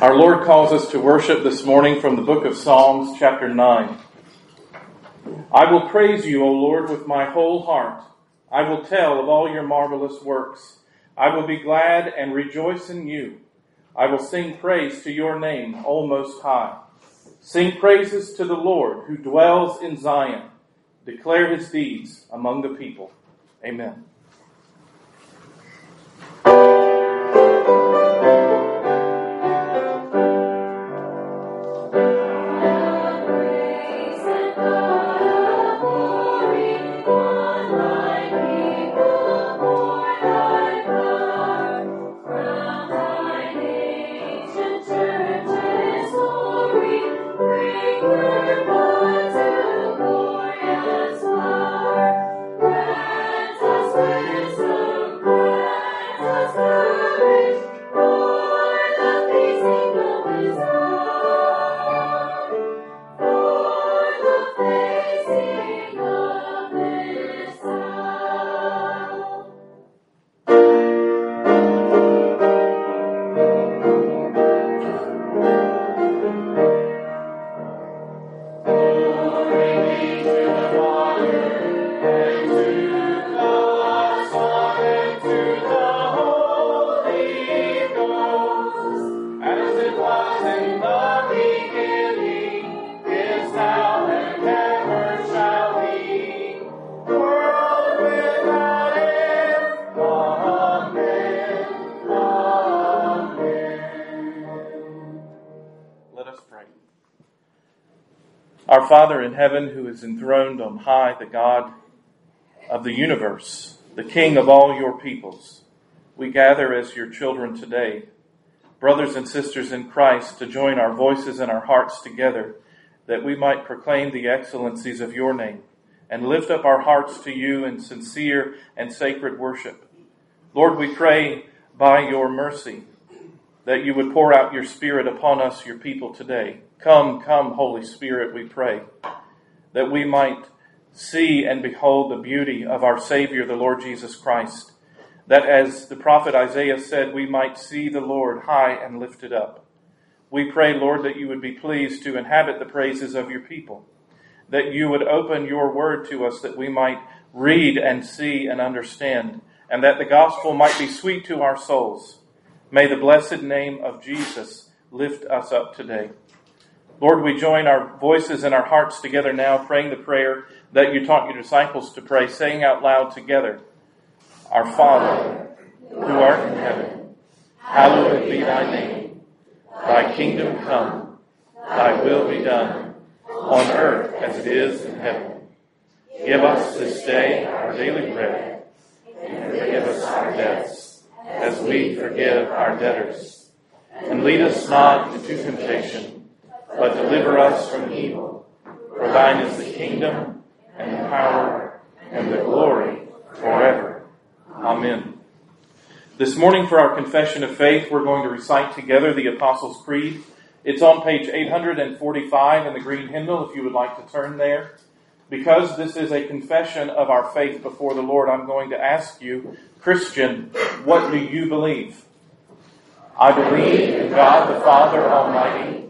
Our Lord calls us to worship this morning from the book of Psalms, chapter 9. I will praise you, O Lord, with my whole heart. I will tell of all your marvelous works. I will be glad and rejoice in you. I will sing praise to your name, O Most High. Sing praises to the Lord who dwells in Zion. Declare his deeds among the people. Amen. Father in heaven, who is enthroned on high, the God of the universe, the King of all your peoples, we gather as your children today, brothers and sisters in Christ, to join our voices and our hearts together, that we might proclaim the excellencies of your name and lift up our hearts to you in sincere and sacred worship. Lord, we pray by your mercy that you would pour out your Spirit upon us, your people, today Come, come, Holy Spirit, we pray, that we might see and behold the beauty of our Savior, the Lord Jesus Christ. That as the prophet Isaiah said, we might see the Lord high and lifted up. We pray, Lord, that you would be pleased to inhabit the praises of your people, that you would open your word to us that we might read and see and understand, and that the gospel might be sweet to our souls. May the blessed name of Jesus lift us up today. Lord, we join our voices and our hearts together now, praying the prayer that you taught your disciples to pray, saying out loud together, Our Father, who art in heaven, hallowed be thy name. Thy kingdom come, thy will be done, on earth as it is in heaven. Give us this day our daily bread, and forgive us our debts, as we forgive our debtors. And lead us not into temptation but deliver us from evil. For thine is the kingdom, and the power, and the glory forever. Amen. This morning, for our confession of faith, we're going to recite together the Apostles' Creed. It's on page 845 in the green hymnal, if you would like to turn there. Because this is a confession of our faith before the Lord, I'm going to ask you, Christian, what do you believe? I believe in God the Father Almighty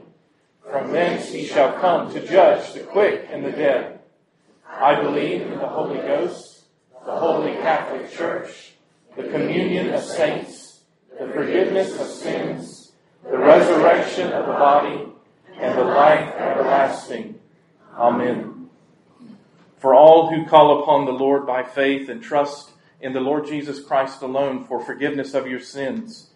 From thence he shall come to judge the quick and the dead. I believe in the Holy Ghost, the Holy Catholic Church, the communion of saints, the forgiveness of sins, the resurrection of the body, and the life everlasting. Amen. For all who call upon the Lord by faith and trust in the Lord Jesus Christ alone for forgiveness of your sins,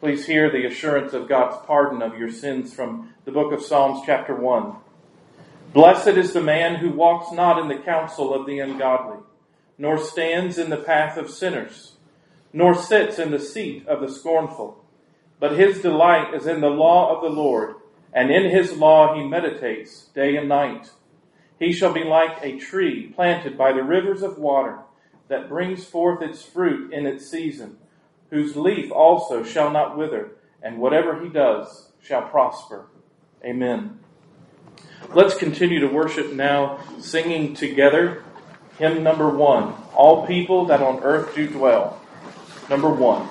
Please hear the assurance of God's pardon of your sins from the book of Psalms, chapter 1. Blessed is the man who walks not in the counsel of the ungodly, nor stands in the path of sinners, nor sits in the seat of the scornful. But his delight is in the law of the Lord, and in his law he meditates day and night. He shall be like a tree planted by the rivers of water that brings forth its fruit in its season, whose leaf also shall not wither, and whatever he does shall prosper. Amen. Let's continue to worship now, singing together hymn number one All people that on earth do dwell. Number one.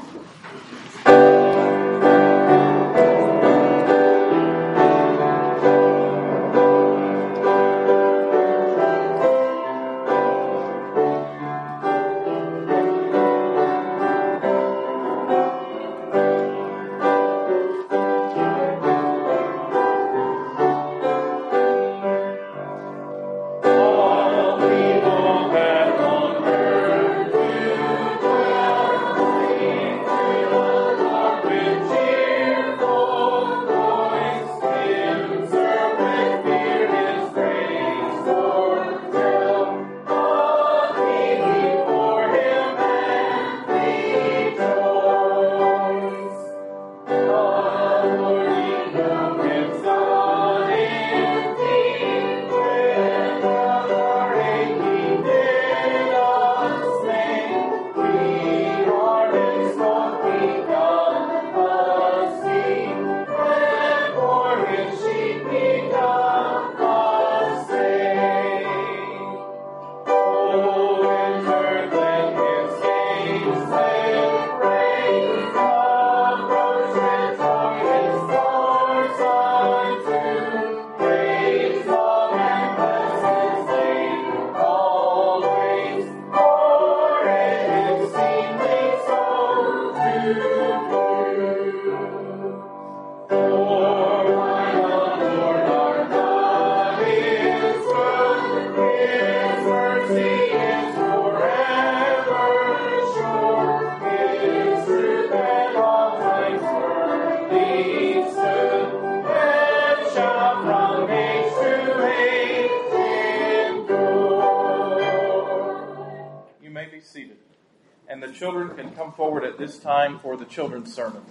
Time for the children's sermon.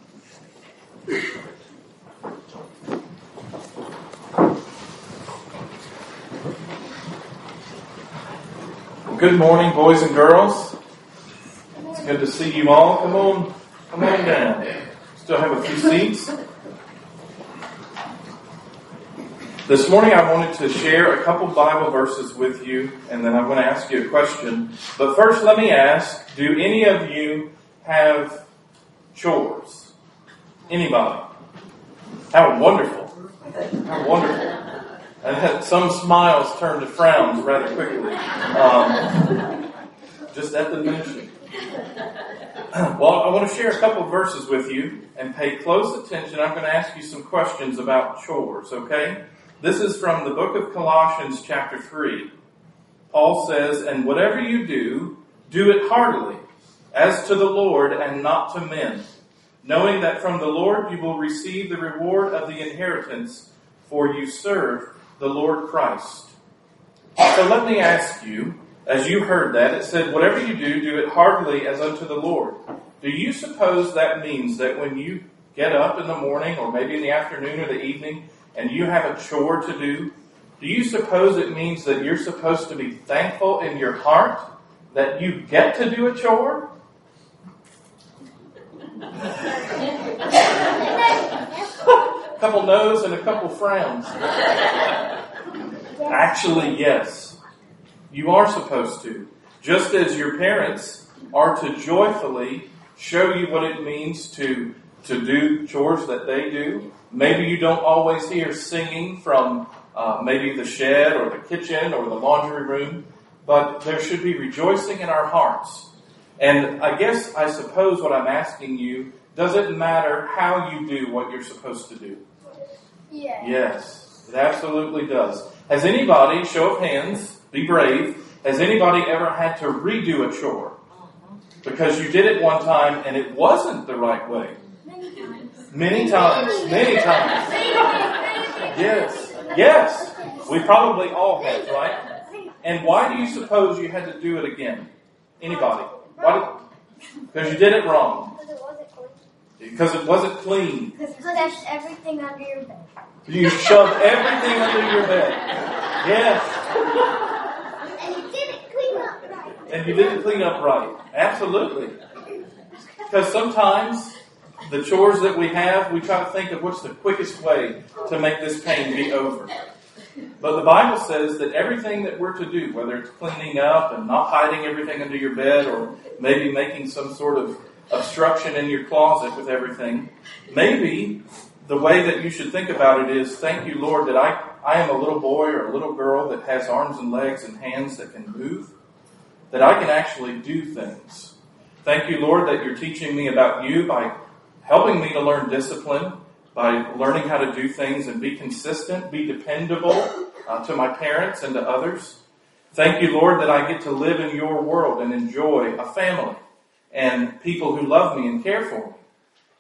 Good morning, boys and girls. It's good to see you all. Come on, come on down. Still have a few seats. This morning I wanted to share a couple Bible verses with you, and then I'm going to ask you a question. But first, let me ask do any of you have chores? Anybody? How wonderful. How wonderful. Some smiles turn to frowns rather quickly. Um, just at the mention. Well, I want to share a couple verses with you and pay close attention. I'm going to ask you some questions about chores, okay? This is from the book of Colossians, chapter 3. Paul says, And whatever you do, do it heartily as to the Lord and not to men, knowing that from the Lord you will receive the reward of the inheritance, for you serve the Lord Christ. So let me ask you, as you heard that, it said, Whatever you do, do it heartily as unto the Lord. Do you suppose that means that when you get up in the morning, or maybe in the afternoon or the evening, and you have a chore to do, do you suppose it means that you're supposed to be thankful in your heart that you get to do a chore? A couple no's and a couple frowns. Actually, yes. You are supposed to. Just as your parents are to joyfully show you what it means to, to do chores that they do. Maybe you don't always hear singing from uh, maybe the shed or the kitchen or the laundry room, but there should be rejoicing in our hearts. And I guess, I suppose what I'm asking you does it matter how you do what you're supposed to do? Yeah. Yes, it absolutely does. Has anybody, show of hands, be brave, has anybody ever had to redo a chore? Because you did it one time and it wasn't the right way. Many times. Many times. Many times. Yes. Yes. We probably all have, right? And why do you suppose you had to do it again? Anybody? Why? Because you did it wrong. Because it wasn't clean. Because it wasn't clean. Because that's everything under your bed. You shoved everything under your bed. Yes. And you didn't clean up right. And you didn't clean up right. Absolutely. Because sometimes the chores that we have, we try to think of what's the quickest way to make this pain be over. But the Bible says that everything that we're to do, whether it's cleaning up and not hiding everything under your bed or maybe making some sort of obstruction in your closet with everything, maybe the way that you should think about it is, thank you, Lord, that I, I am a little boy or a little girl that has arms and legs and hands that can move, that I can actually do things. Thank you, Lord, that you're teaching me about you by helping me to learn discipline, by learning how to do things and be consistent, be dependable uh, to my parents and to others. Thank you, Lord, that I get to live in your world and enjoy a family and people who love me and care for me.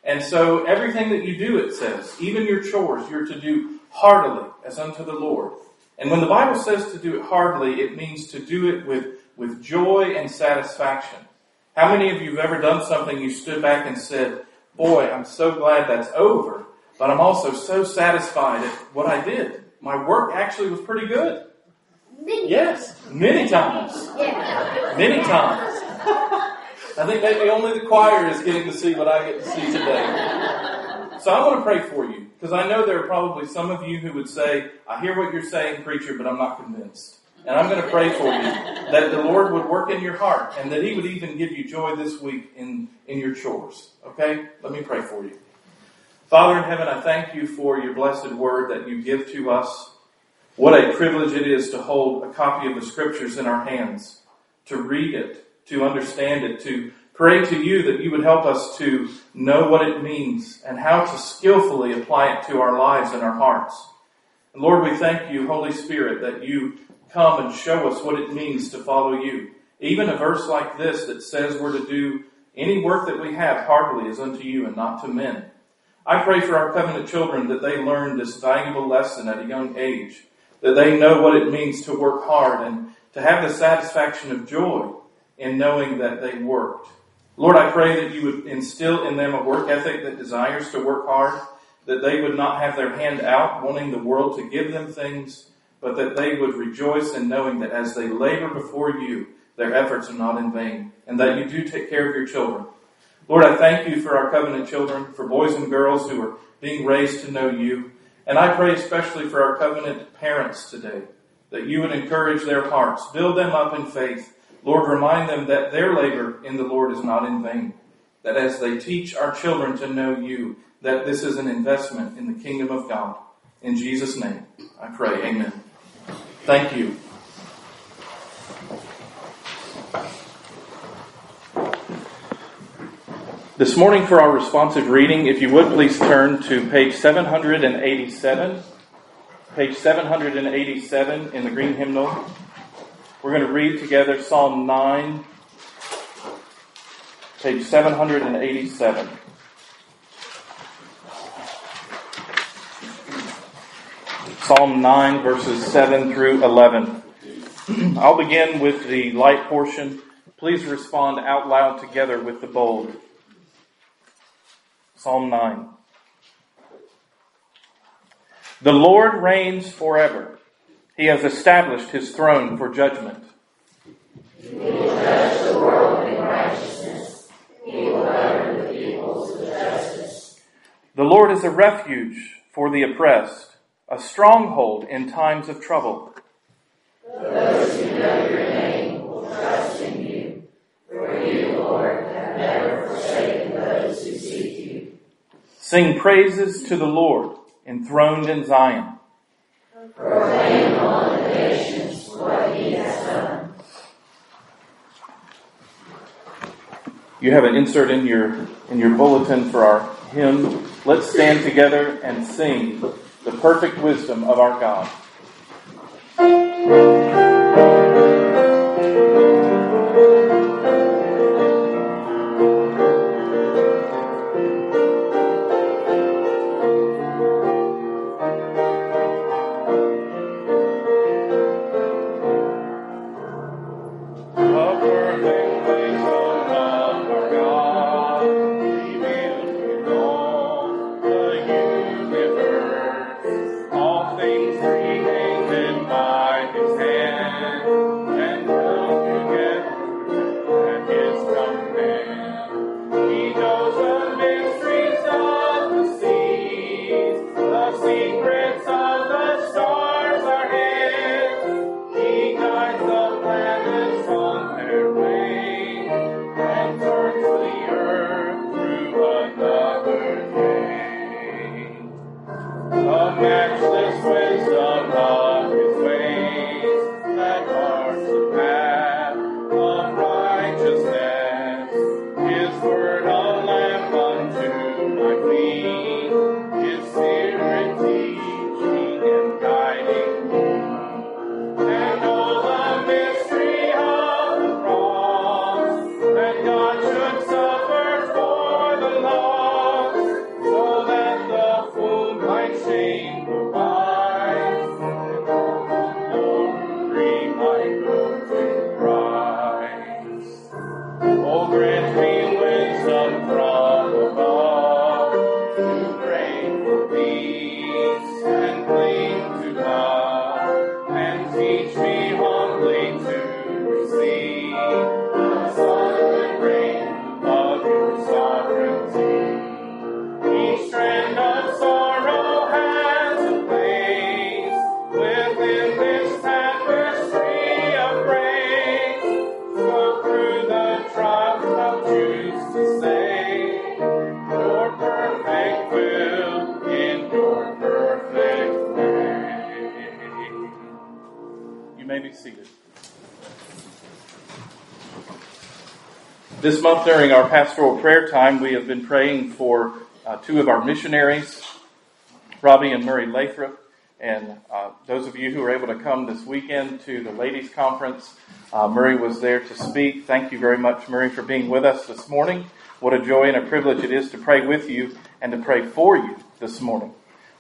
And so everything that you do, it says, even your chores, you're to do heartily as unto the Lord. And when the Bible says to do it heartily, it means to do it with, with joy and satisfaction. How many of you have ever done something you stood back and said, boy, I'm so glad that's over, but I'm also so satisfied at what I did. My work actually was pretty good. Many Yes, many times. Many times. I think maybe only the choir is getting to see what I get to see today. So I want to pray for you because I know there are probably some of you who would say, I hear what you're saying, preacher, but I'm not convinced. And I'm going to pray for you that the Lord would work in your heart and that He would even give you joy this week in, in your chores. Okay? Let me pray for you. Father in heaven, I thank you for your blessed word that you give to us. What a privilege it is to hold a copy of the scriptures in our hands, to read it, to understand it, to pray to you that you would help us to know what it means and how to skillfully apply it to our lives and our hearts. And Lord, we thank you, Holy Spirit, that you come and show us what it means to follow you. Even a verse like this that says we're to do any work that we have heartily is unto you and not to men. I pray for our covenant children that they learn this valuable lesson at a young age, that they know what it means to work hard and to have the satisfaction of joy in knowing that they worked. Lord, I pray that you would instill in them a work ethic that desires to work hard, that they would not have their hand out wanting the world to give them things, but that they would rejoice in knowing that as they labor before you, their efforts are not in vain, and that you do take care of your children. Lord, I thank you for our covenant children, for boys and girls who are being raised to know you. And I pray especially for our covenant parents today, that you would encourage their hearts, build them up in faith. Lord, remind them that their labor in the Lord is not in vain. That as they teach our children to know you, that this is an investment in the kingdom of God. In Jesus' name, I pray. Amen. Thank you. This morning, for our responsive reading, if you would please turn to page 787. Page 787 in the green hymnal. We're going to read together Psalm 9, page 787. Psalm 9, verses 7 through 11. I'll begin with the light portion. Please respond out loud together with the bold. Psalm 9. The Lord reigns forever. He has established his throne for judgment. He will judge the world in righteousness. He will govern the peoples with justice. The Lord is a refuge for the oppressed, a stronghold in times of trouble. Those who know your name will trust in you. For you, Lord, have never forsaken those who seek you. Sing praises to the Lord, enthroned in Zion. Proclaim among the nations what he has done. You have an insert in your in your bulletin for our hymn. Let's stand together and sing the perfect wisdom of our God. Month during our pastoral prayer time, we have been praying for uh, two of our missionaries, Robbie and Murray Lathrop. And uh, those of you who were able to come this weekend to the ladies' conference, uh, Murray was there to speak. Thank you very much, Murray, for being with us this morning. What a joy and a privilege it is to pray with you and to pray for you this morning.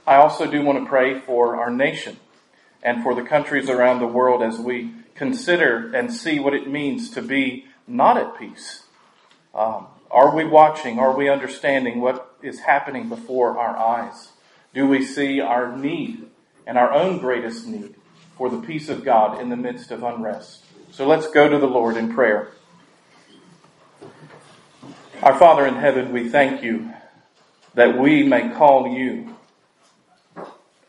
I also do want to pray for our nation and for the countries around the world as we consider and see what it means to be not at peace um, are we watching? Are we understanding what is happening before our eyes? Do we see our need and our own greatest need for the peace of God in the midst of unrest? So let's go to the Lord in prayer. Our Father in heaven, we thank you that we may call you,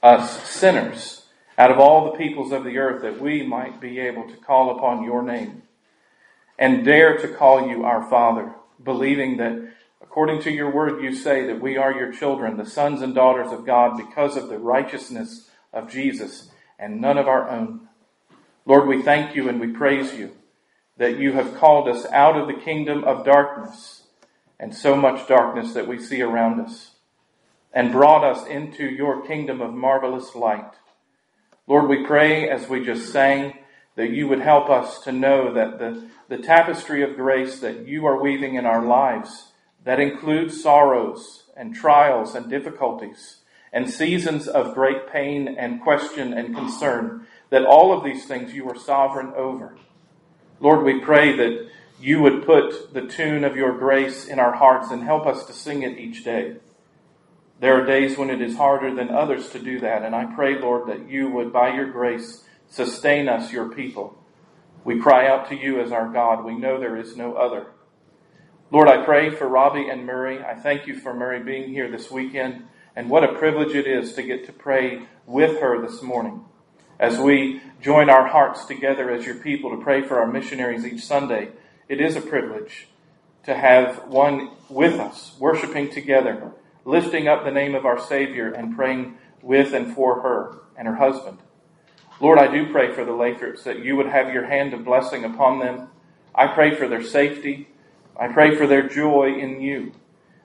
us sinners, out of all the peoples of the earth, that we might be able to call upon your name and dare to call you our Father, believing that according to your word you say that we are your children, the sons and daughters of God, because of the righteousness of Jesus and none of our own. Lord, we thank you and we praise you that you have called us out of the kingdom of darkness and so much darkness that we see around us and brought us into your kingdom of marvelous light. Lord, we pray as we just sang that you would help us to know that the, the tapestry of grace that you are weaving in our lives, that includes sorrows and trials and difficulties and seasons of great pain and question and concern, that all of these things you are sovereign over. Lord, we pray that you would put the tune of your grace in our hearts and help us to sing it each day. There are days when it is harder than others to do that, and I pray, Lord, that you would, by your grace, Sustain us, your people. We cry out to you as our God. We know there is no other. Lord, I pray for Robbie and Murray. I thank you for Murray being here this weekend. And what a privilege it is to get to pray with her this morning. As we join our hearts together as your people to pray for our missionaries each Sunday, it is a privilege to have one with us, worshiping together, lifting up the name of our Savior and praying with and for her and her husband. Lord, I do pray for the Lathrops that you would have your hand of blessing upon them. I pray for their safety. I pray for their joy in you,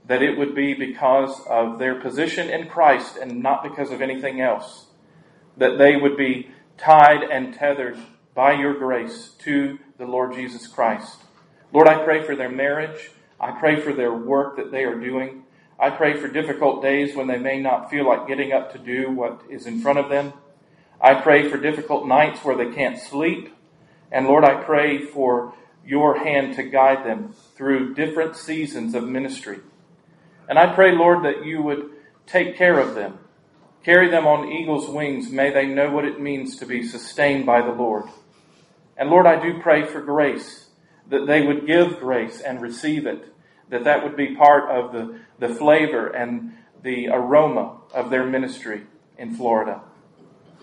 that it would be because of their position in Christ and not because of anything else, that they would be tied and tethered by your grace to the Lord Jesus Christ. Lord, I pray for their marriage. I pray for their work that they are doing. I pray for difficult days when they may not feel like getting up to do what is in front of them. I pray for difficult nights where they can't sleep. And Lord, I pray for your hand to guide them through different seasons of ministry. And I pray, Lord, that you would take care of them. Carry them on eagle's wings. May they know what it means to be sustained by the Lord. And Lord, I do pray for grace, that they would give grace and receive it, that that would be part of the, the flavor and the aroma of their ministry in Florida.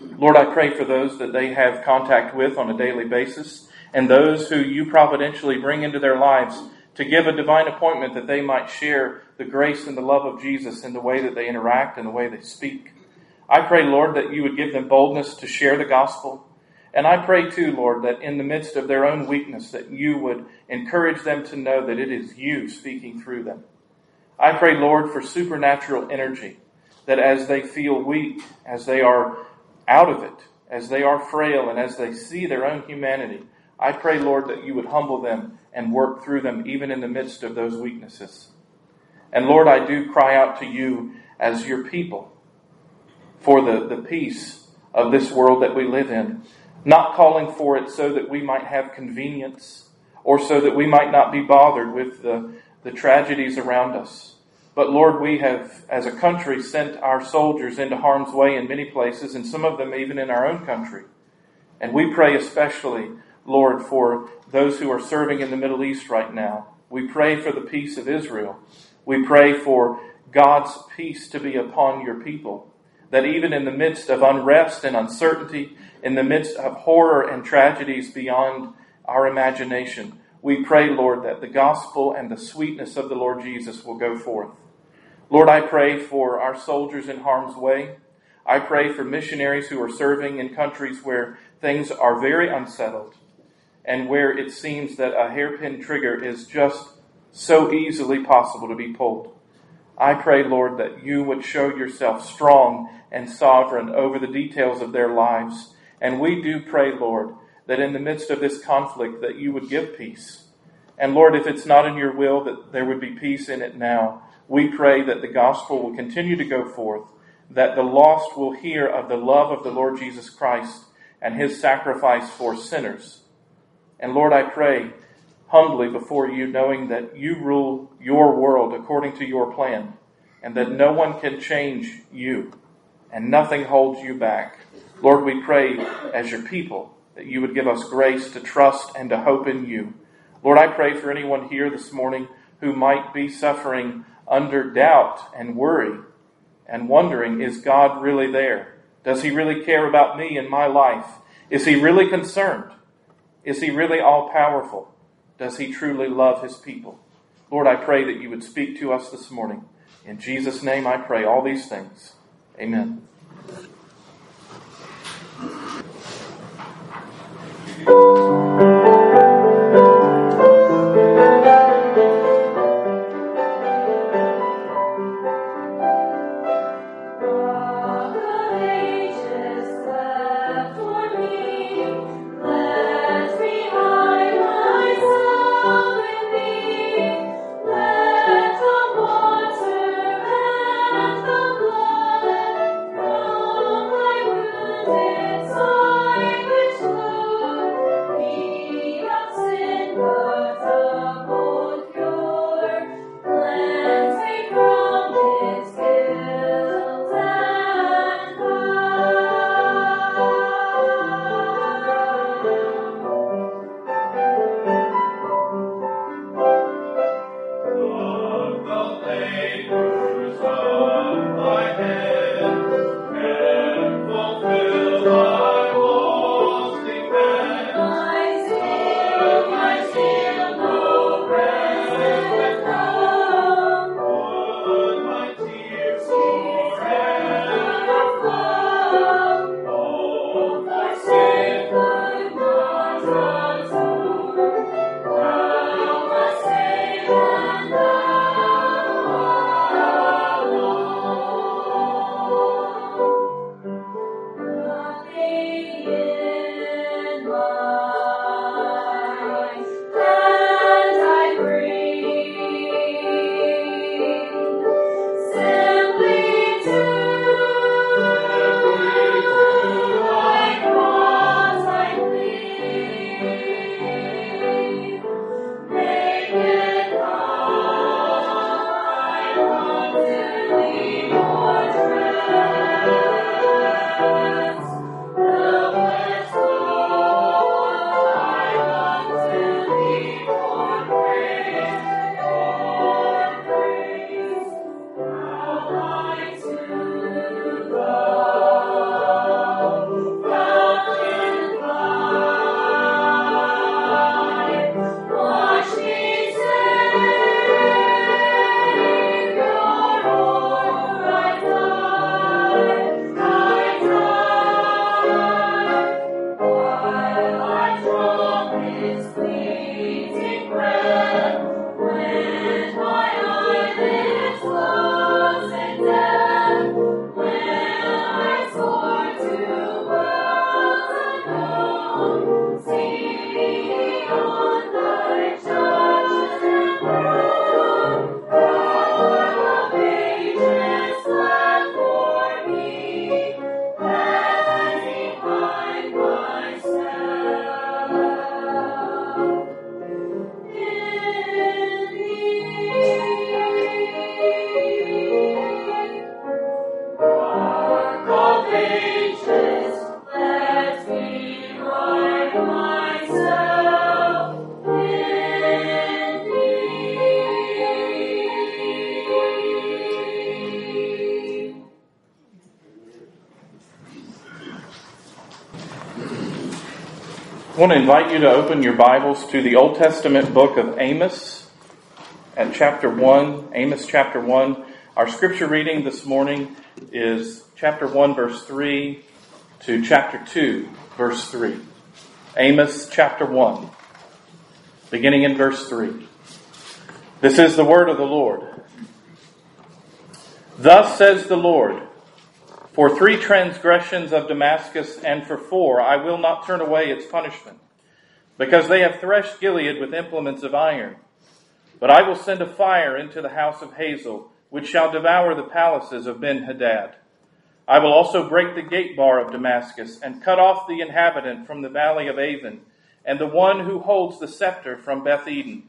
Lord, I pray for those that they have contact with on a daily basis and those who you providentially bring into their lives to give a divine appointment that they might share the grace and the love of Jesus in the way that they interact and the way they speak. I pray, Lord, that you would give them boldness to share the gospel. And I pray too, Lord, that in the midst of their own weakness, that you would encourage them to know that it is you speaking through them. I pray, Lord, for supernatural energy, that as they feel weak, as they are out of it, as they are frail, and as they see their own humanity, I pray, Lord, that you would humble them and work through them even in the midst of those weaknesses. And Lord, I do cry out to you as your people for the, the peace of this world that we live in, not calling for it so that we might have convenience or so that we might not be bothered with the, the tragedies around us. But Lord, we have, as a country, sent our soldiers into harm's way in many places, and some of them even in our own country. And we pray especially, Lord, for those who are serving in the Middle East right now. We pray for the peace of Israel. We pray for God's peace to be upon your people. That even in the midst of unrest and uncertainty, in the midst of horror and tragedies beyond our imagination, we pray, Lord, that the gospel and the sweetness of the Lord Jesus will go forth. Lord, I pray for our soldiers in harm's way. I pray for missionaries who are serving in countries where things are very unsettled and where it seems that a hairpin trigger is just so easily possible to be pulled. I pray, Lord, that you would show yourself strong and sovereign over the details of their lives. And we do pray, Lord, that in the midst of this conflict that you would give peace. And Lord, if it's not in your will that there would be peace in it now, we pray that the gospel will continue to go forth, that the lost will hear of the love of the Lord Jesus Christ and his sacrifice for sinners. And Lord, I pray humbly before you, knowing that you rule your world according to your plan, and that no one can change you, and nothing holds you back. Lord, we pray as your people that you would give us grace to trust and to hope in you. Lord, I pray for anyone here this morning who might be suffering under doubt and worry and wondering, is God really there? Does he really care about me and my life? Is he really concerned? Is he really all powerful? Does he truly love his people? Lord, I pray that you would speak to us this morning. In Jesus' name I pray all these things. Amen. I want to invite you to open your Bibles to the Old Testament book of Amos at chapter 1. Amos chapter 1. Our scripture reading this morning is chapter 1, verse 3 to chapter 2, verse 3. Amos chapter 1, beginning in verse 3. This is the word of the Lord. Thus says the Lord. For three transgressions of Damascus and for four, I will not turn away its punishment, because they have threshed Gilead with implements of iron. But I will send a fire into the house of Hazael, which shall devour the palaces of Ben Hadad. I will also break the gate bar of Damascus, and cut off the inhabitant from the valley of Aven, and the one who holds the scepter from Beth Eden.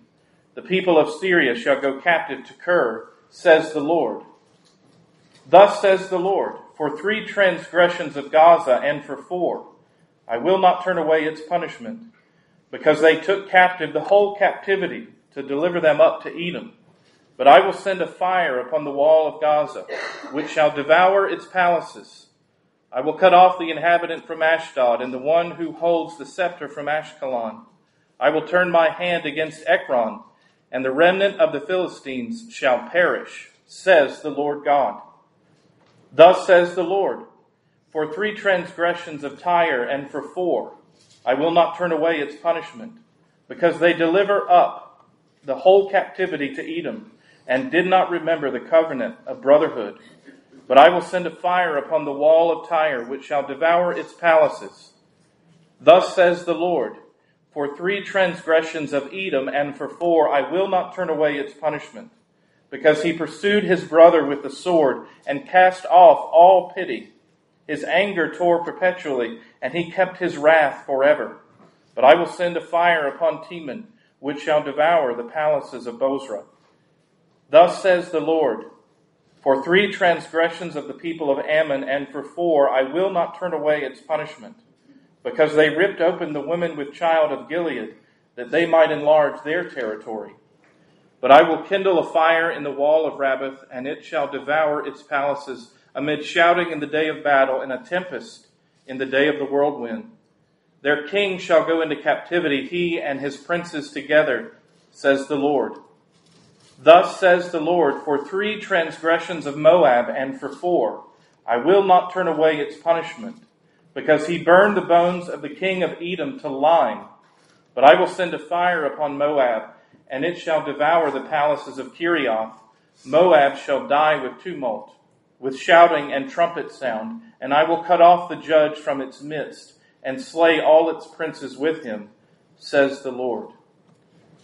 The people of Syria shall go captive to Kir, says the Lord. Thus says the Lord for three transgressions of Gaza and for four. I will not turn away its punishment, because they took captive the whole captivity to deliver them up to Edom. But I will send a fire upon the wall of Gaza, which shall devour its palaces. I will cut off the inhabitant from Ashdod, and the one who holds the scepter from Ashkelon. I will turn my hand against Ekron, and the remnant of the Philistines shall perish, says the Lord God. Thus says the Lord For three transgressions of Tyre and for four, I will not turn away its punishment, because they deliver up the whole captivity to Edom, and did not remember the covenant of brotherhood. But I will send a fire upon the wall of Tyre, which shall devour its palaces. Thus says the Lord For three transgressions of Edom and for four, I will not turn away its punishment because he pursued his brother with the sword and cast off all pity. His anger tore perpetually, and he kept his wrath forever. But I will send a fire upon Teman, which shall devour the palaces of Bozrah. Thus says the Lord For three transgressions of the people of Ammon, and for four, I will not turn away its punishment, because they ripped open the women with child of Gilead, that they might enlarge their territory. But I will kindle a fire in the wall of Rabbath, and it shall devour its palaces amid shouting in the day of battle and a tempest in the day of the whirlwind. Their king shall go into captivity, he and his princes together, says the Lord. Thus says the Lord, for three transgressions of Moab and for four, I will not turn away its punishment, because he burned the bones of the king of Edom to lime. But I will send a fire upon Moab and it shall devour the palaces of Kerioth. Moab shall die with tumult, with shouting and trumpet sound, and I will cut off the judge from its midst, and slay all its princes with him, says the Lord.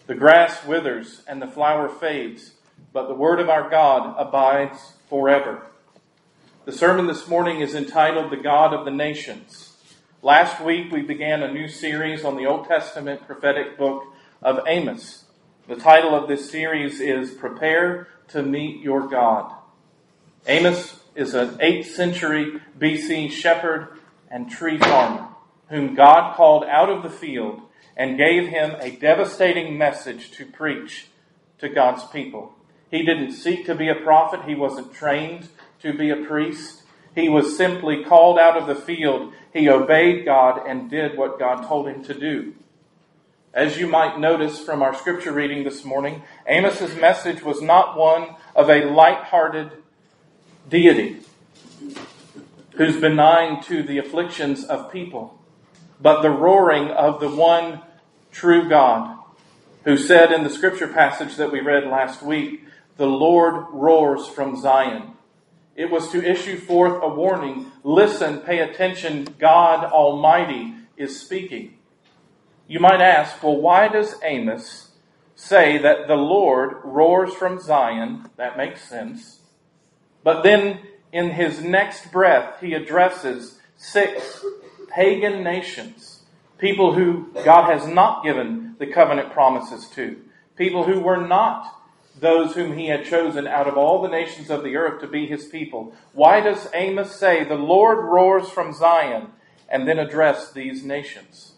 The grass withers and the flower fades, but the word of our God abides forever. The sermon this morning is entitled The God of the Nations. Last week we began a new series on the Old Testament prophetic book of Amos. The title of this series is Prepare to Meet Your God. Amos is an 8th century BC shepherd and tree farmer whom God called out of the field and gave him a devastating message to preach to God's people. He didn't seek to be a prophet. He wasn't trained to be a priest. He was simply called out of the field. He obeyed God and did what God told him to do. As you might notice from our scripture reading this morning, Amos's message was not one of a light-hearted deity who's benign to the afflictions of people, but the roaring of the one true God who said in the scripture passage that we read last week, the Lord roars from Zion. It was to issue forth a warning. Listen, pay attention. God Almighty is speaking. You might ask, well, why does Amos say that the Lord roars from Zion? That makes sense. But then in his next breath, he addresses six pagan nations, people who God has not given the covenant promises to, people who were not those whom he had chosen out of all the nations of the earth to be his people. Why does Amos say, The Lord roars from Zion, and then address these nations?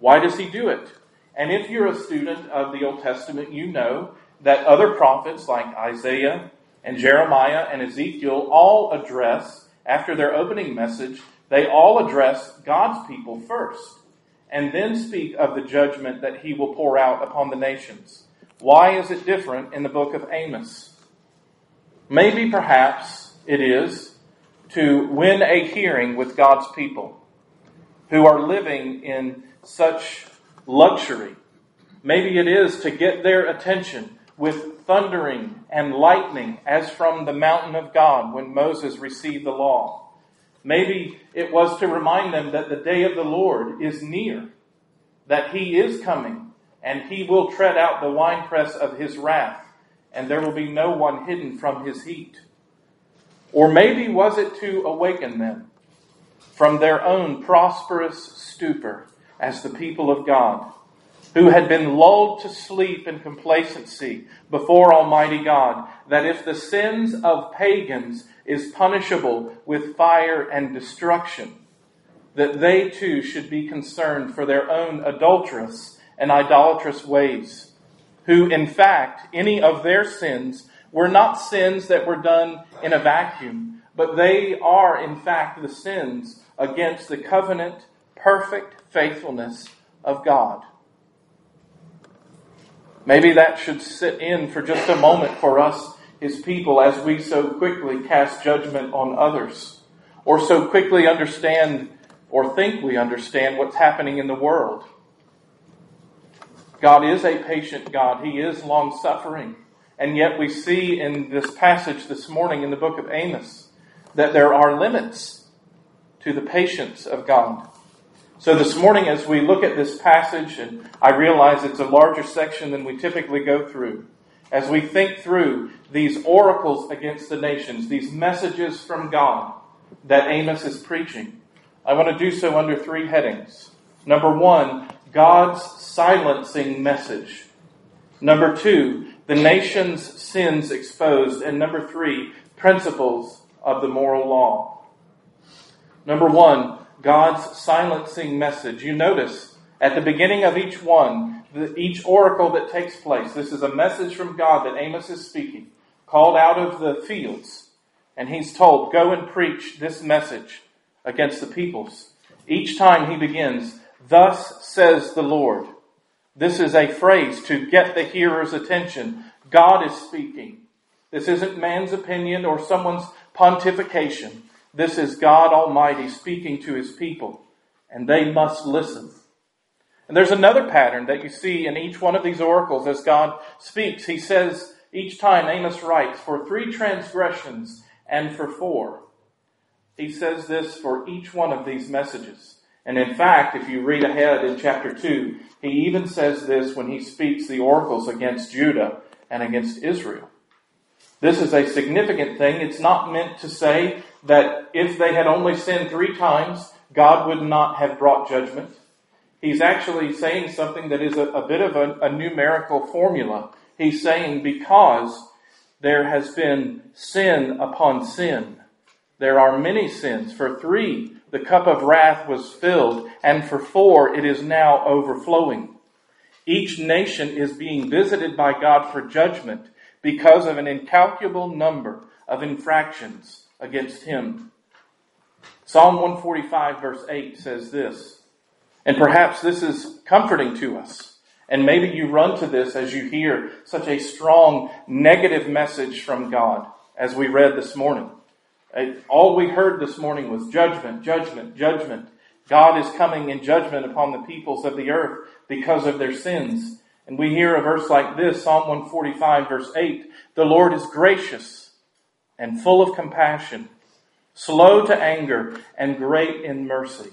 Why does he do it? And if you're a student of the Old Testament, you know that other prophets like Isaiah and Jeremiah and Ezekiel all address, after their opening message, they all address God's people first. and then speak of the judgment that he will pour out upon the nations. Why is it different in the book of Amos? Maybe perhaps it is to win a hearing with God's people who are living in such luxury. Maybe it is to get their attention with thundering and lightning as from the mountain of God when Moses received the law. Maybe it was to remind them that the day of the Lord is near, that he is coming, and he will tread out the winepress of his wrath, and there will be no one hidden from his heat. Or maybe was it to awaken them from their own prosperous stupor as the people of God who had been lulled to sleep in complacency before Almighty God, that if the sins of pagans is punishable with fire and destruction, that they too should be concerned for their own adulterous and idolatrous ways, who in fact, any of their sins were not sins that were done in a vacuum, but they are in fact the sins against the covenant, perfect faithfulness of God. Maybe that should sit in for just a moment for us, his people, as we so quickly cast judgment on others, or so quickly understand or think we understand what's happening in the world. God is a patient God. He is long suffering. And yet we see in this passage this morning in the book of Amos that there are limits to the patience of God. So this morning, as we look at this passage, and I realize it's a larger section than we typically go through, as we think through these oracles against the nations, these messages from God that Amos is preaching, I want to do so under three headings. Number one, God's silencing message. Number two, the nation's sins exposed. And number three, principles of the moral law. Number one, God's silencing message. You notice at the beginning of each one, each oracle that takes place, this is a message from God that Amos is speaking, called out of the fields. And he's told, go and preach this message against the peoples. Each time he begins, thus says the Lord. This is a phrase to get the hearer's attention. God is speaking. This isn't man's opinion or someone's pontification. This is God Almighty speaking to his people, and they must listen. And there's another pattern that you see in each one of these oracles as God speaks. He says each time Amos writes, for three transgressions and for four. He says this for each one of these messages. And in fact, if you read ahead in chapter 2, he even says this when he speaks the oracles against Judah and against Israel. This is a significant thing. It's not meant to say that if they had only sinned three times, God would not have brought judgment. He's actually saying something that is a, a bit of a, a numerical formula. He's saying because there has been sin upon sin. There are many sins. For three, the cup of wrath was filled, and for four, it is now overflowing. Each nation is being visited by God for judgment because of an incalculable number of infractions against him. Psalm 145, verse 8 says this, and perhaps this is comforting to us. And maybe you run to this as you hear such a strong negative message from God, as we read this morning. Uh, all we heard this morning was judgment, judgment, judgment. God is coming in judgment upon the peoples of the earth because of their sins. And we hear a verse like this, Psalm 145, verse 8 The Lord is gracious and full of compassion, slow to anger, and great in mercy.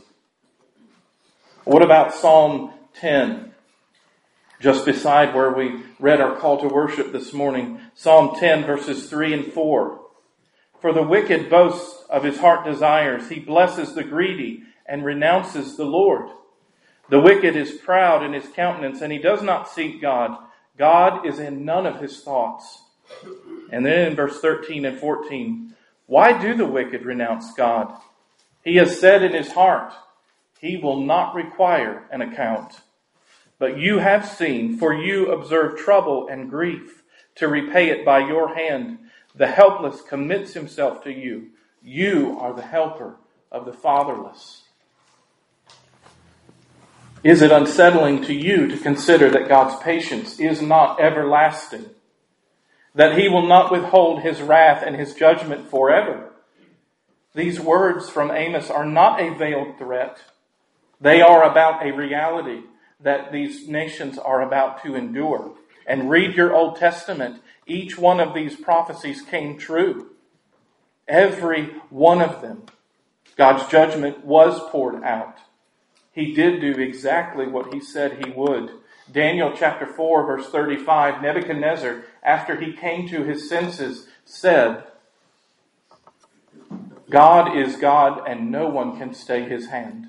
What about Psalm 10? Just beside where we read our call to worship this morning, Psalm 10 verses 3 and 4. For the wicked boasts of his heart desires. He blesses the greedy and renounces the Lord. The wicked is proud in his countenance and he does not seek God. God is in none of his thoughts. And then in verse 13 and 14, why do the wicked renounce God? He has said in his heart, he will not require an account. But you have seen, for you observe trouble and grief to repay it by your hand. The helpless commits himself to you. You are the helper of the fatherless. Is it unsettling to you to consider that God's patience is not everlasting? That he will not withhold his wrath and his judgment forever? These words from Amos are not a veiled threat. They are about a reality that these nations are about to endure. And read your Old Testament. Each one of these prophecies came true. Every one of them. God's judgment was poured out. He did do exactly what he said he would. Daniel chapter 4 verse 35, Nebuchadnezzar, after he came to his senses, said, God is God and no one can stay his hand.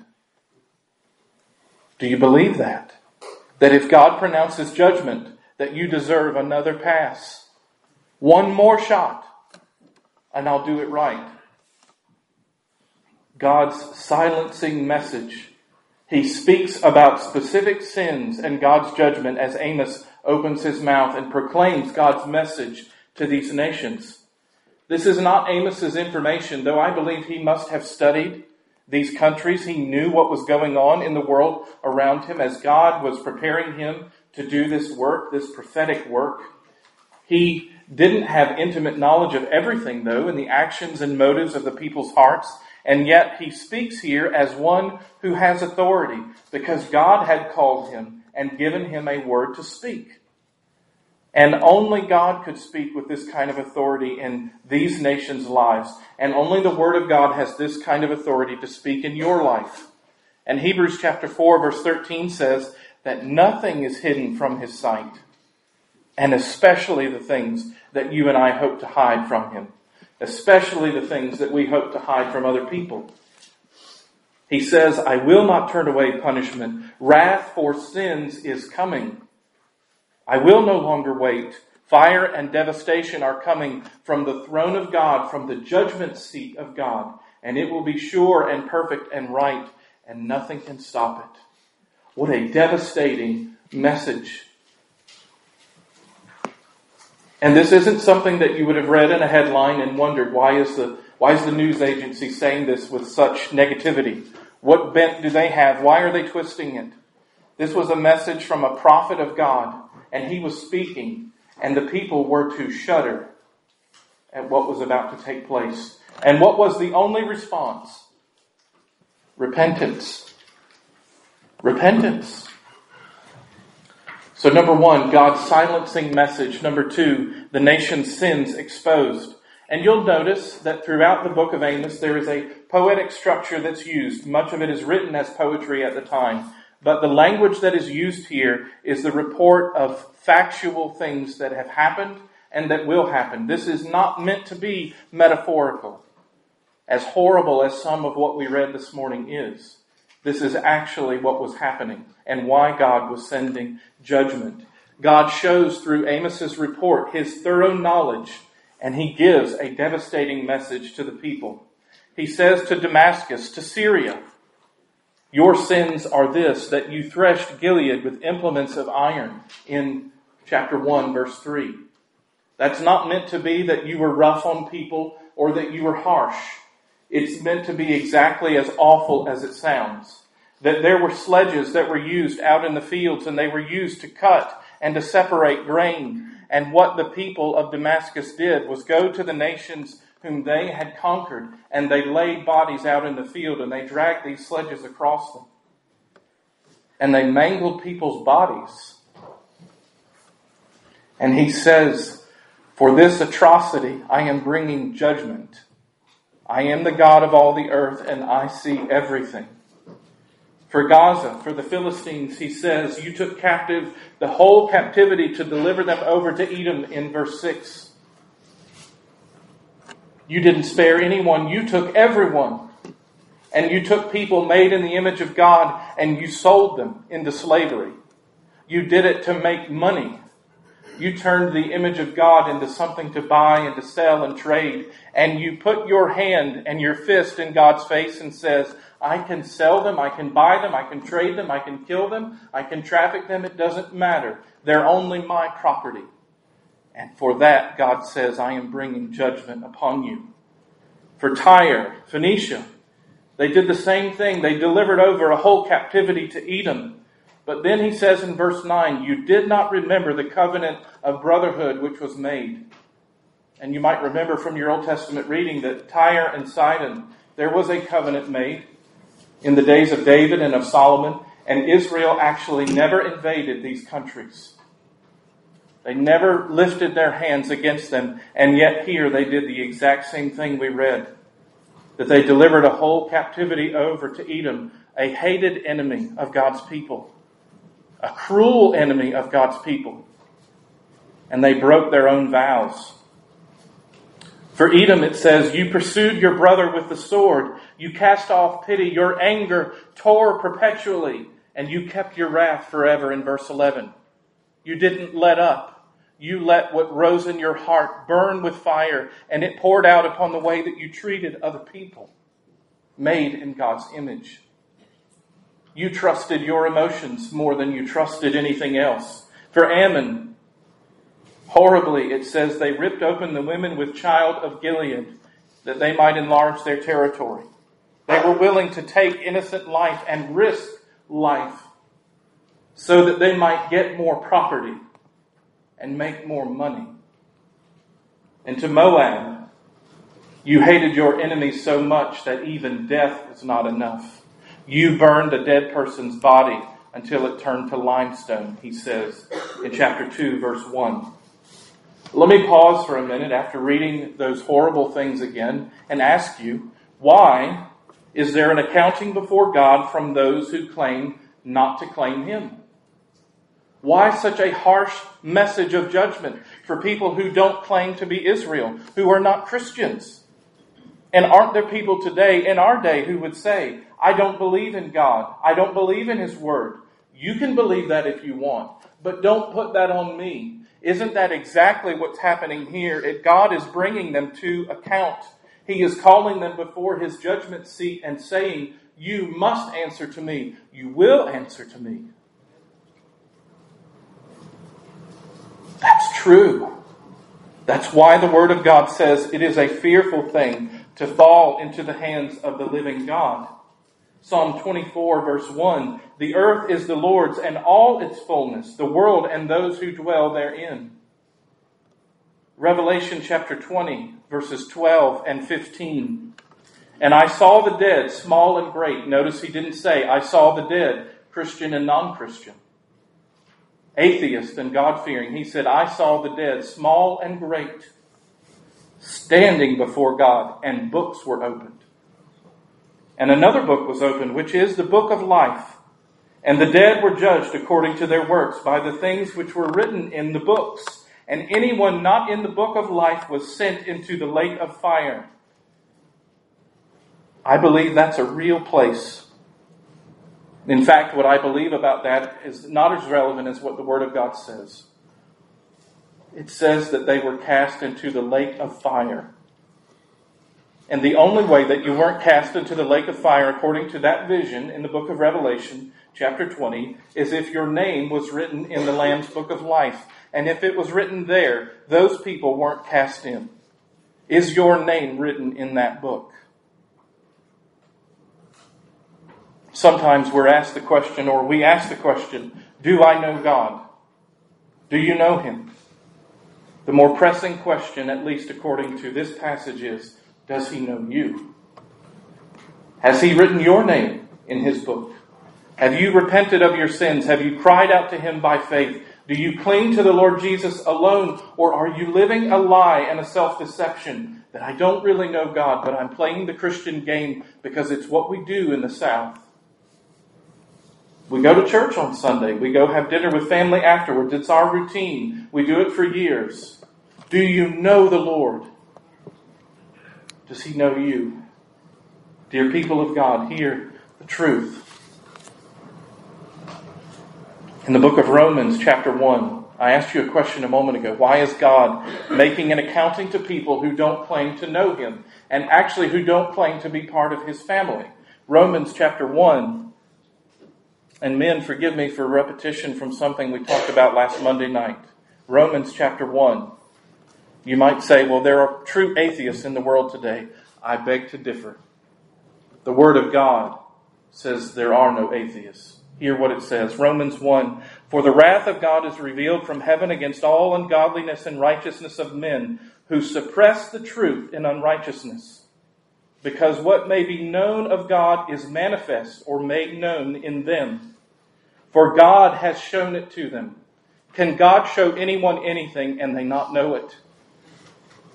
Do you believe that? That if God pronounces judgment, that you deserve another pass? One more shot, and I'll do it right. God's silencing message. He speaks about specific sins and God's judgment as Amos opens his mouth and proclaims God's message to these nations. This is not Amos's information, though I believe he must have studied these countries. He knew what was going on in the world around him as God was preparing him to do this work, this prophetic work. He didn't have intimate knowledge of everything, though, and the actions and motives of the people's hearts. And yet he speaks here as one who has authority because God had called him and given him a word to speak. And only God could speak with this kind of authority in these nations' lives. And only the Word of God has this kind of authority to speak in your life. And Hebrews chapter 4 verse 13 says that nothing is hidden from His sight. And especially the things that you and I hope to hide from Him especially the things that we hope to hide from other people. He says, I will not turn away punishment. Wrath for sins is coming. I will no longer wait. Fire and devastation are coming from the throne of God, from the judgment seat of God, and it will be sure and perfect and right, and nothing can stop it. What a devastating message and this isn't something that you would have read in a headline and wondered why is the why is the news agency saying this with such negativity? What bent do they have? Why are they twisting it? This was a message from a prophet of God, and he was speaking, and the people were to shudder at what was about to take place. And what was the only response? Repentance. Repentance. So, number one, God's silencing message. Number two, the nation's sins exposed. And you'll notice that throughout the book of Amos, there is a poetic structure that's used. Much of it is written as poetry at the time. But the language that is used here is the report of factual things that have happened and that will happen. This is not meant to be metaphorical, as horrible as some of what we read this morning is. This is actually what was happening and why God was sending judgment. God shows through Amos's report his thorough knowledge and he gives a devastating message to the people. He says to Damascus, to Syria, your sins are this, that you threshed Gilead with implements of iron in chapter 1 verse 3. That's not meant to be that you were rough on people or that you were harsh. It's meant to be exactly as awful as it sounds. That there were sledges that were used out in the fields and they were used to cut and to separate grain. And what the people of Damascus did was go to the nations whom they had conquered and they laid bodies out in the field and they dragged these sledges across them. And they mangled people's bodies. And he says, For this atrocity I am bringing judgment. I am the God of all the earth, and I see everything. For Gaza, for the Philistines, he says, You took captive the whole captivity to deliver them over to Edom in verse 6. You didn't spare anyone, you took everyone. And you took people made in the image of God and you sold them into slavery. You did it to make money. You turned the image of God into something to buy and to sell and trade. And you put your hand and your fist in God's face and says, I can sell them, I can buy them, I can trade them, I can kill them, I can traffic them. It doesn't matter. They're only my property. And for that, God says, I am bringing judgment upon you. For Tyre, Phoenicia, they did the same thing. They delivered over a whole captivity to Edom But then he says in verse 9, You did not remember the covenant of brotherhood which was made. And you might remember from your Old Testament reading that Tyre and Sidon, there was a covenant made in the days of David and of Solomon, and Israel actually never invaded these countries. They never lifted their hands against them, and yet here they did the exact same thing we read. That they delivered a whole captivity over to Edom, a hated enemy of God's people, a cruel enemy of God's people. And they broke their own vows. For Edom, it says, You pursued your brother with the sword. You cast off pity. Your anger tore perpetually, and you kept your wrath forever in verse 11. You didn't let up. You let what rose in your heart burn with fire, and it poured out upon the way that you treated other people, made in God's image. You trusted your emotions more than you trusted anything else. For Ammon, horribly, it says they ripped open the women with child of Gilead that they might enlarge their territory. They were willing to take innocent life and risk life so that they might get more property and make more money. And to Moab, you hated your enemies so much that even death was not enough. You burned a dead person's body until it turned to limestone, he says in chapter 2, verse 1. Let me pause for a minute after reading those horrible things again and ask you, why is there an accounting before God from those who claim not to claim Him? Why such a harsh message of judgment for people who don't claim to be Israel, who are not Christians? And aren't there people today in our day who would say, I don't believe in God. I don't believe in His Word. You can believe that if you want, but don't put that on me. Isn't that exactly what's happening here? It, God is bringing them to account. He is calling them before His judgment seat and saying, You must answer to me. You will answer to me. That's true. That's why the Word of God says it is a fearful thing to fall into the hands of the living God. Psalm 24, verse 1 The earth is the Lord's and all its fullness, the world and those who dwell therein. Revelation chapter 20, verses 12 and 15. And I saw the dead, small and great. Notice he didn't say, I saw the dead, Christian and non Christian atheist and God fearing, he said, I saw the dead, small and great, standing before God, and books were opened. And another book was opened, which is the book of life. And the dead were judged according to their works by the things which were written in the books. And anyone not in the book of life was sent into the lake of fire. I believe that's a real place in fact, what I believe about that is not as relevant as what the Word of God says. It says that they were cast into the lake of fire. And the only way that you weren't cast into the lake of fire, according to that vision in the book of Revelation, chapter 20, is if your name was written in the Lamb's book of life. And if it was written there, those people weren't cast in. Is your name written in that book? Sometimes we're asked the question, or we ask the question, Do I know God? Do you know Him? The more pressing question, at least according to this passage, is Does He know you? Has He written your name in His book? Have you repented of your sins? Have you cried out to Him by faith? Do you cling to the Lord Jesus alone, or are you living a lie and a self deception that I don't really know God, but I'm playing the Christian game because it's what we do in the South? We go to church on Sunday. We go have dinner with family afterwards. It's our routine. We do it for years. Do you know the Lord? Does He know you? Dear people of God, hear the truth. In the book of Romans, chapter 1, I asked you a question a moment ago. Why is God making an accounting to people who don't claim to know Him and actually who don't claim to be part of His family? Romans chapter 1 and men, forgive me for repetition from something we talked about last Monday night. Romans chapter 1. You might say, well, there are true atheists in the world today. I beg to differ. The Word of God says there are no atheists. hear what it says. Romans 1 For the wrath of God is revealed from heaven against all ungodliness and righteousness of men who suppress the truth in unrighteousness. Because what may be known of God is manifest or made known in them. For God has shown it to them. Can God show anyone anything and they not know it?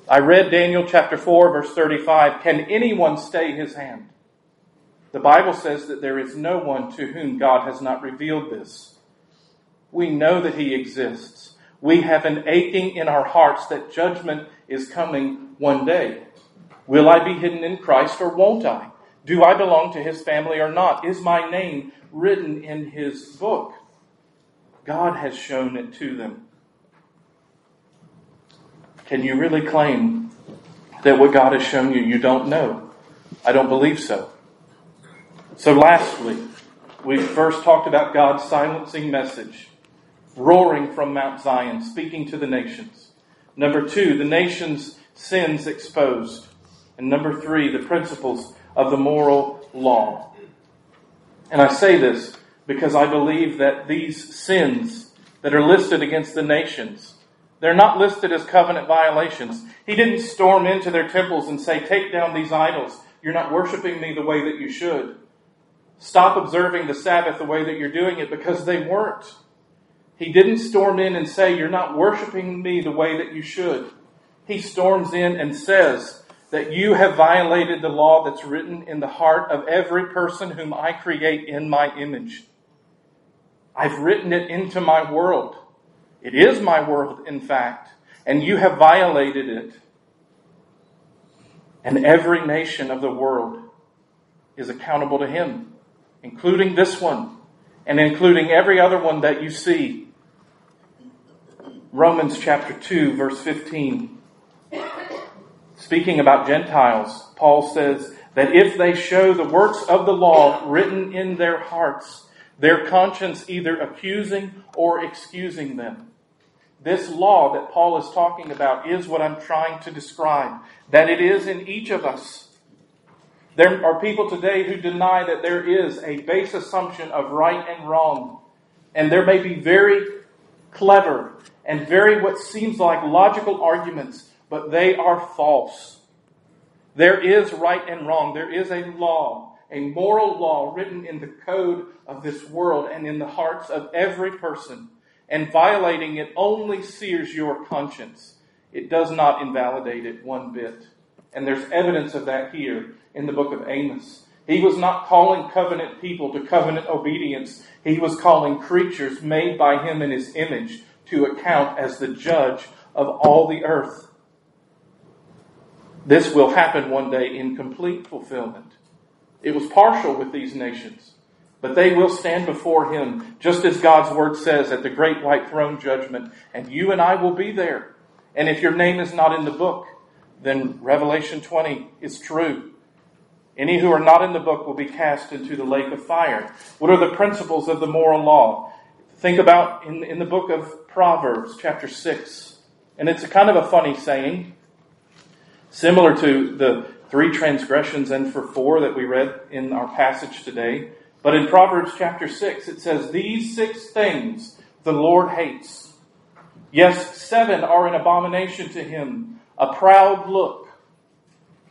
I read Daniel chapter 4, verse 35. Can anyone stay his hand? The Bible says that there is no one to whom God has not revealed this. We know that he exists. We have an aching in our hearts that judgment is coming one day. Will I be hidden in Christ or won't I? Do I belong to his family or not? Is my name written in his book? God has shown it to them. Can you really claim that what God has shown you, you don't know? I don't believe so. So, lastly, we first talked about God's silencing message, roaring from Mount Zion, speaking to the nations. Number two, the nation's sins exposed. And number three, the principles of the moral law. And I say this because I believe that these sins that are listed against the nations they're not listed as covenant violations. He didn't storm into their temples and say, Take down these idols. You're not worshiping me the way that you should. Stop observing the Sabbath the way that you're doing it because they weren't. He didn't storm in and say, You're not worshiping me the way that you should. He storms in and says that you have violated the law that's written in the heart of every person whom I create in my image. I've written it into my world. It is my world, in fact, and you have violated it. And every nation of the world is accountable to him, including this one, and including every other one that you see. Romans chapter 2, verse 15. Speaking about Gentiles, Paul says that if they show the works of the law written in their hearts, their conscience either accusing or excusing them. This law that Paul is talking about is what I'm trying to describe. That it is in each of us. There are people today who deny that there is a base assumption of right and wrong. And there may be very clever and very what seems like logical arguments, but they are false. There is right and wrong. There is a law, a moral law written in the code of this world and in the hearts of every person and violating it only sears your conscience. It does not invalidate it one bit. And there's evidence of that here in the book of Amos. He was not calling covenant people to covenant obedience. He was calling creatures made by him in his image to account as the judge of all the earth. This will happen one day in complete fulfillment. It was partial with these nations. But they will stand before him, just as God's word says, at the great white throne judgment, and you and I will be there. And if your name is not in the book, then Revelation 20 is true. Any who are not in the book will be cast into the lake of fire. What are the principles of the moral law? Think about in, in the book of Proverbs, chapter 6. And it's a kind of a funny saying, similar to the three transgressions and for four that we read in our passage today. But in Proverbs chapter 6, it says, These six things the Lord hates. Yes, seven are an abomination to him a proud look,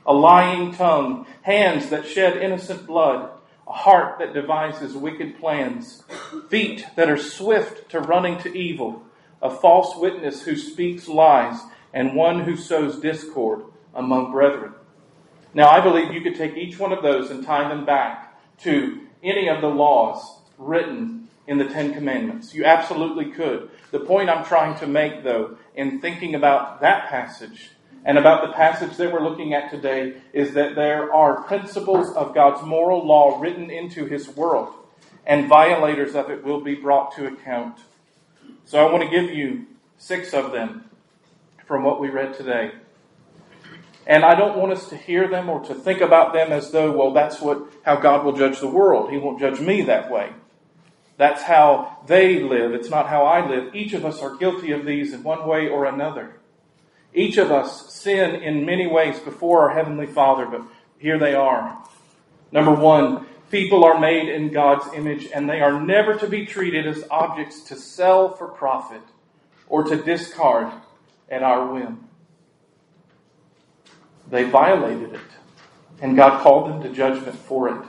a lying tongue, hands that shed innocent blood, a heart that devises wicked plans, feet that are swift to running to evil, a false witness who speaks lies, and one who sows discord among brethren. Now, I believe you could take each one of those and tie them back to any of the laws written in the Ten Commandments. You absolutely could. The point I'm trying to make, though, in thinking about that passage and about the passage that we're looking at today, is that there are principles of God's moral law written into His world, and violators of it will be brought to account. So I want to give you six of them from what we read today. And I don't want us to hear them or to think about them as though, well, that's what, how God will judge the world. He won't judge me that way. That's how they live. It's not how I live. Each of us are guilty of these in one way or another. Each of us sin in many ways before our Heavenly Father, but here they are. Number one, People are made in God's image, and they are never to be treated as objects to sell for profit or to discard at our whim. They violated it, and God called them to judgment for it.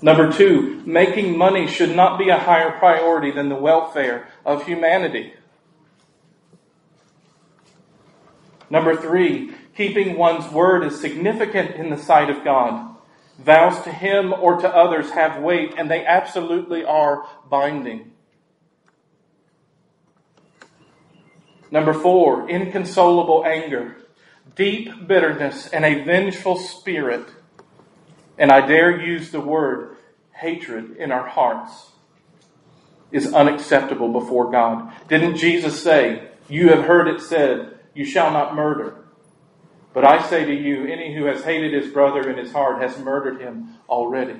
Number two, making money should not be a higher priority than the welfare of humanity. Number three, keeping one's word is significant in the sight of God. Vows to him or to others have weight, and they absolutely are binding. Number four, inconsolable anger, deep bitterness, and a vengeful spirit. And I dare use the word hatred in our hearts is unacceptable before God. Didn't Jesus say, You have heard it said, you shall not murder? But I say to you, any who has hated his brother in his heart has murdered him already.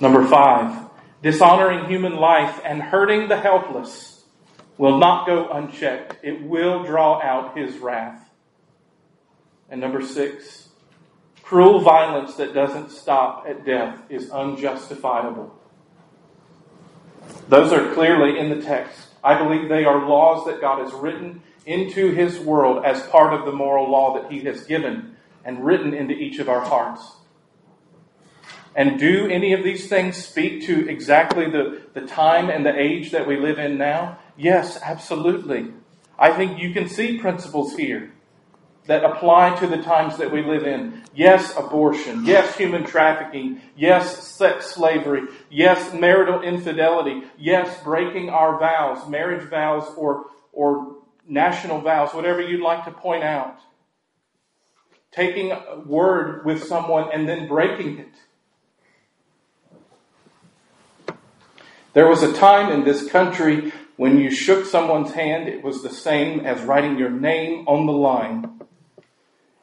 Number five, dishonoring human life and hurting the helpless will not go unchecked. It will draw out his wrath. And number six, cruel violence that doesn't stop at death is unjustifiable. Those are clearly in the text. I believe they are laws that God has written into His world as part of the moral law that He has given and written into each of our hearts. And do any of these things speak to exactly the, the time and the age that we live in now? Yes, absolutely. I think you can see principles here that apply to the times that we live in. Yes, abortion. Yes, human trafficking. Yes, sex slavery. Yes, marital infidelity. Yes, breaking our vows, marriage vows or, or national vows, whatever you'd like to point out. Taking a word with someone and then breaking it. There was a time in this country when you shook someone's hand, it was the same as writing your name on the line.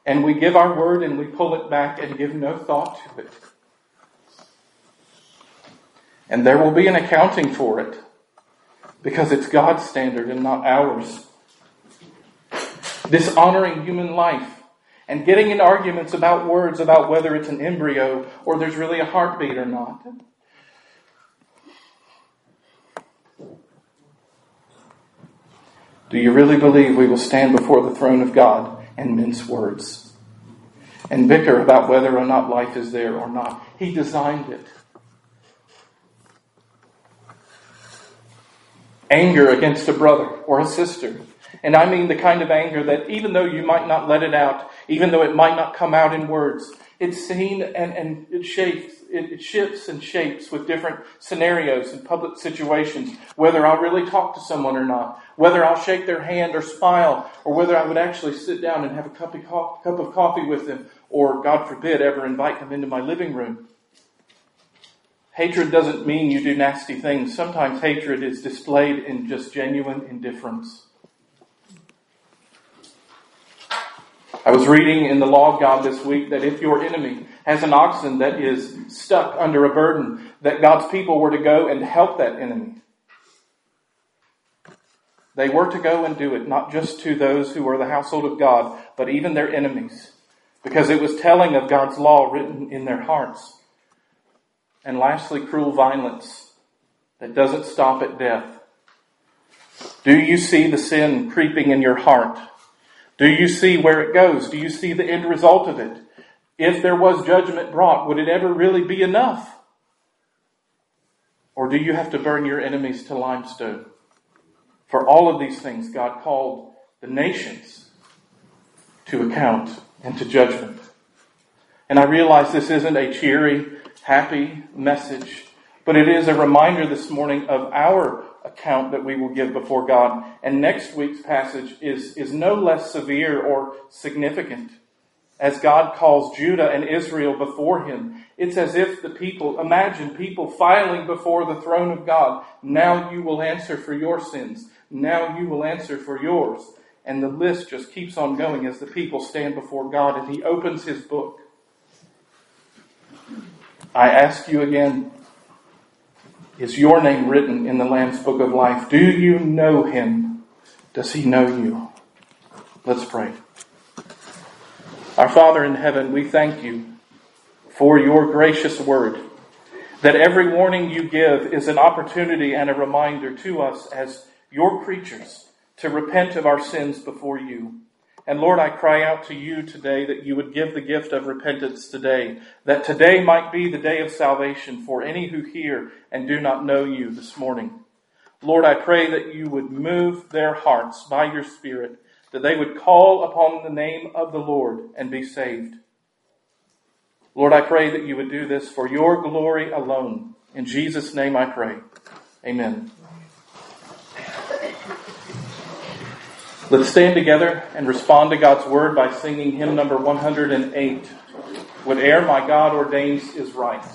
And we give our word and we pull it back and give no thought to it. And there will be an accounting for it because it's God's standard and not ours. Dishonoring human life and getting in arguments about words about whether it's an embryo or there's really a heartbeat or not. Do you really believe we will stand before the throne of God and mince words and bicker about whether or not life is there or not? He designed it. Anger against a brother or a sister. And I mean the kind of anger that even though you might not let it out, even though it might not come out in words, it's seen and, and it shapes, it, it shifts and shapes with different scenarios and public situations, whether I'll really talk to someone or not, whether I'll shake their hand or smile, or whether I would actually sit down and have a cup of, co- cup of coffee with them, or God forbid, ever invite them into my living room. Hatred doesn't mean you do nasty things. Sometimes hatred is displayed in just genuine indifference. I was reading in the law of God this week that if your enemy has an oxen that is stuck under a burden, that God's people were to go and help that enemy. They were to go and do it, not just to those who were the household of God, but even their enemies, because it was telling of God's law written in their hearts. And lastly, cruel violence that doesn't stop at death. Do you see the sin creeping in your heart? Do you see where it goes? Do you see the end result of it? If there was judgment brought, would it ever really be enough? Or do you have to burn your enemies to limestone? For all of these things, God called the nations to account and to judgment. And I realize this isn't a cheery, happy message, but it is a reminder this morning of our account that we will give before God. And next week's passage is, is no less severe or significant. As God calls Judah and Israel before him, it's as if the people, imagine people filing before the throne of God. Now you will answer for your sins. Now you will answer for yours. And the list just keeps on going as the people stand before God and he opens his book. I ask you again, is your name written in the Lamb's Book of Life? Do you know him? Does he know you? Let's pray. Our Father in heaven, we thank you for your gracious word, that every warning you give is an opportunity and a reminder to us as your creatures to repent of our sins before you. And Lord, I cry out to you today that you would give the gift of repentance today, that today might be the day of salvation for any who hear and do not know you this morning. Lord, I pray that you would move their hearts by your Spirit that they would call upon the name of the Lord and be saved. Lord, I pray that you would do this for your glory alone. In Jesus' name I pray. Amen. Let's stand together and respond to God's word by singing hymn number 108. Whate'er my God ordains is right.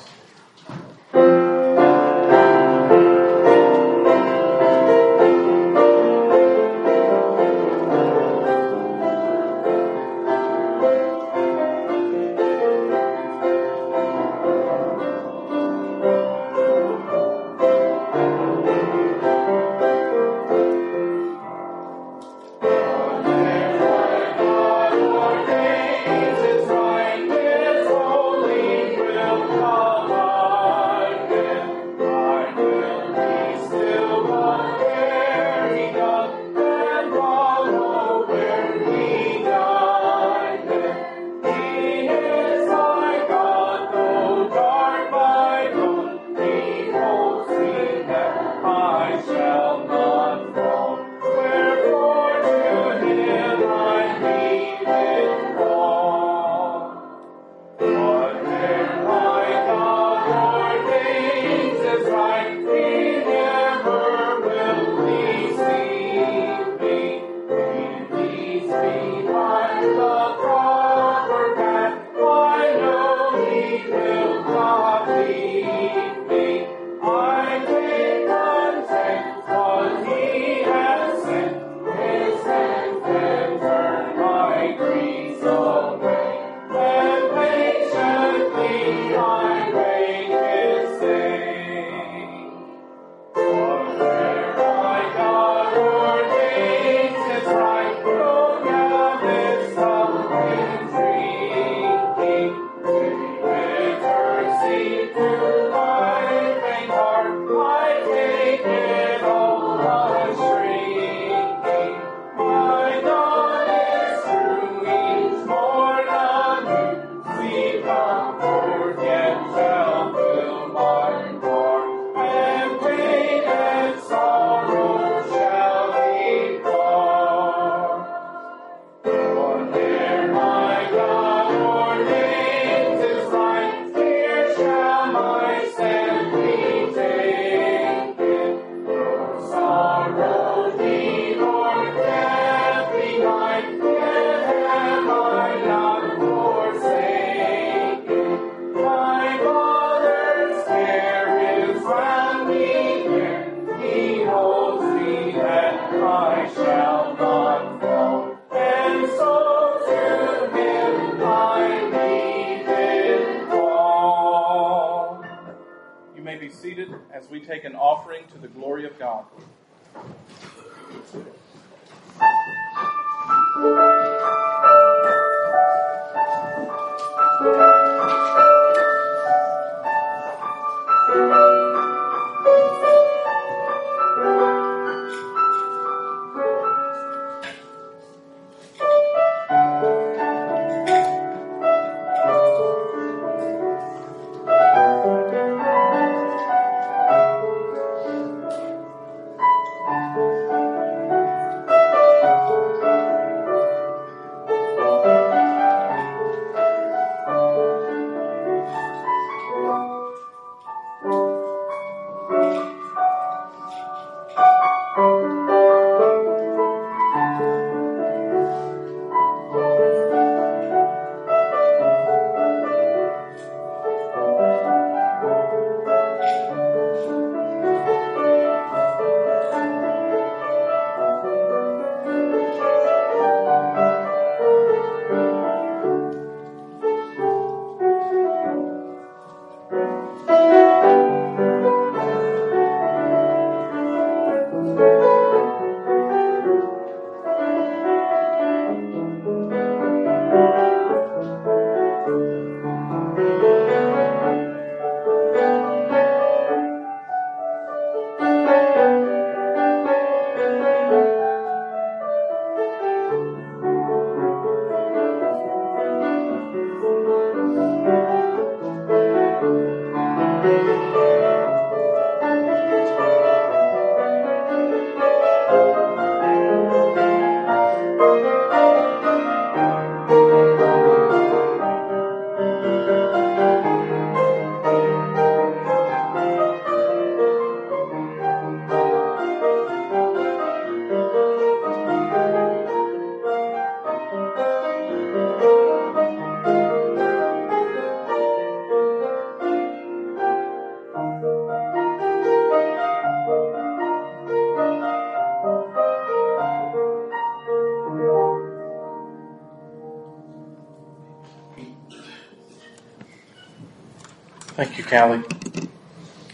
Callie.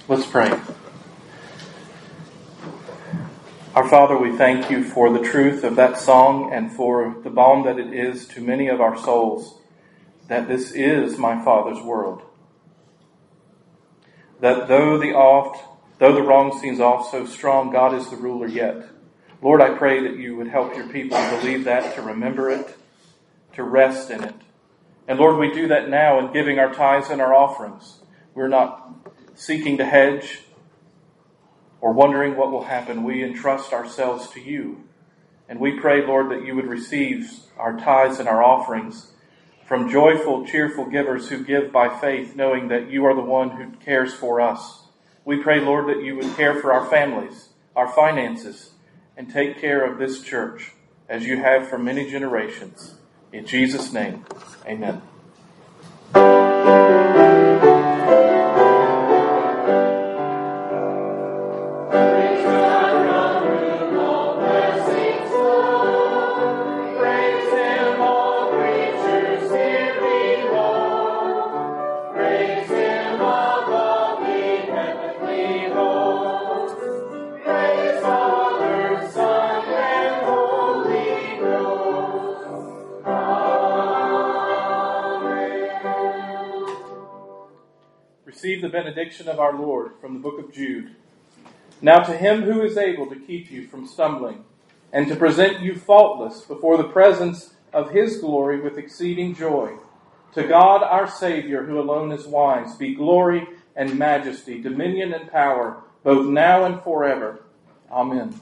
Let's pray. Our Father, we thank you for the truth of that song and for the balm that it is to many of our souls that this is my Father's world. That though the oft, though the wrong seems oft so strong, God is the ruler yet. Lord, I pray that you would help your people to believe that, to remember it, to rest in it. And Lord, we do that now in giving our tithes and our offerings. We're not seeking to hedge or wondering what will happen. We entrust ourselves to you. And we pray, Lord, that you would receive our tithes and our offerings from joyful, cheerful givers who give by faith, knowing that you are the one who cares for us. We pray, Lord, that you would care for our families, our finances, and take care of this church as you have for many generations. In Jesus' name, amen. Benediction of our Lord from the book of Jude. Now to him who is able to keep you from stumbling and to present you faultless before the presence of his glory with exceeding joy, to God our Savior, who alone is wise, be glory and majesty, dominion and power, both now and forever. Amen.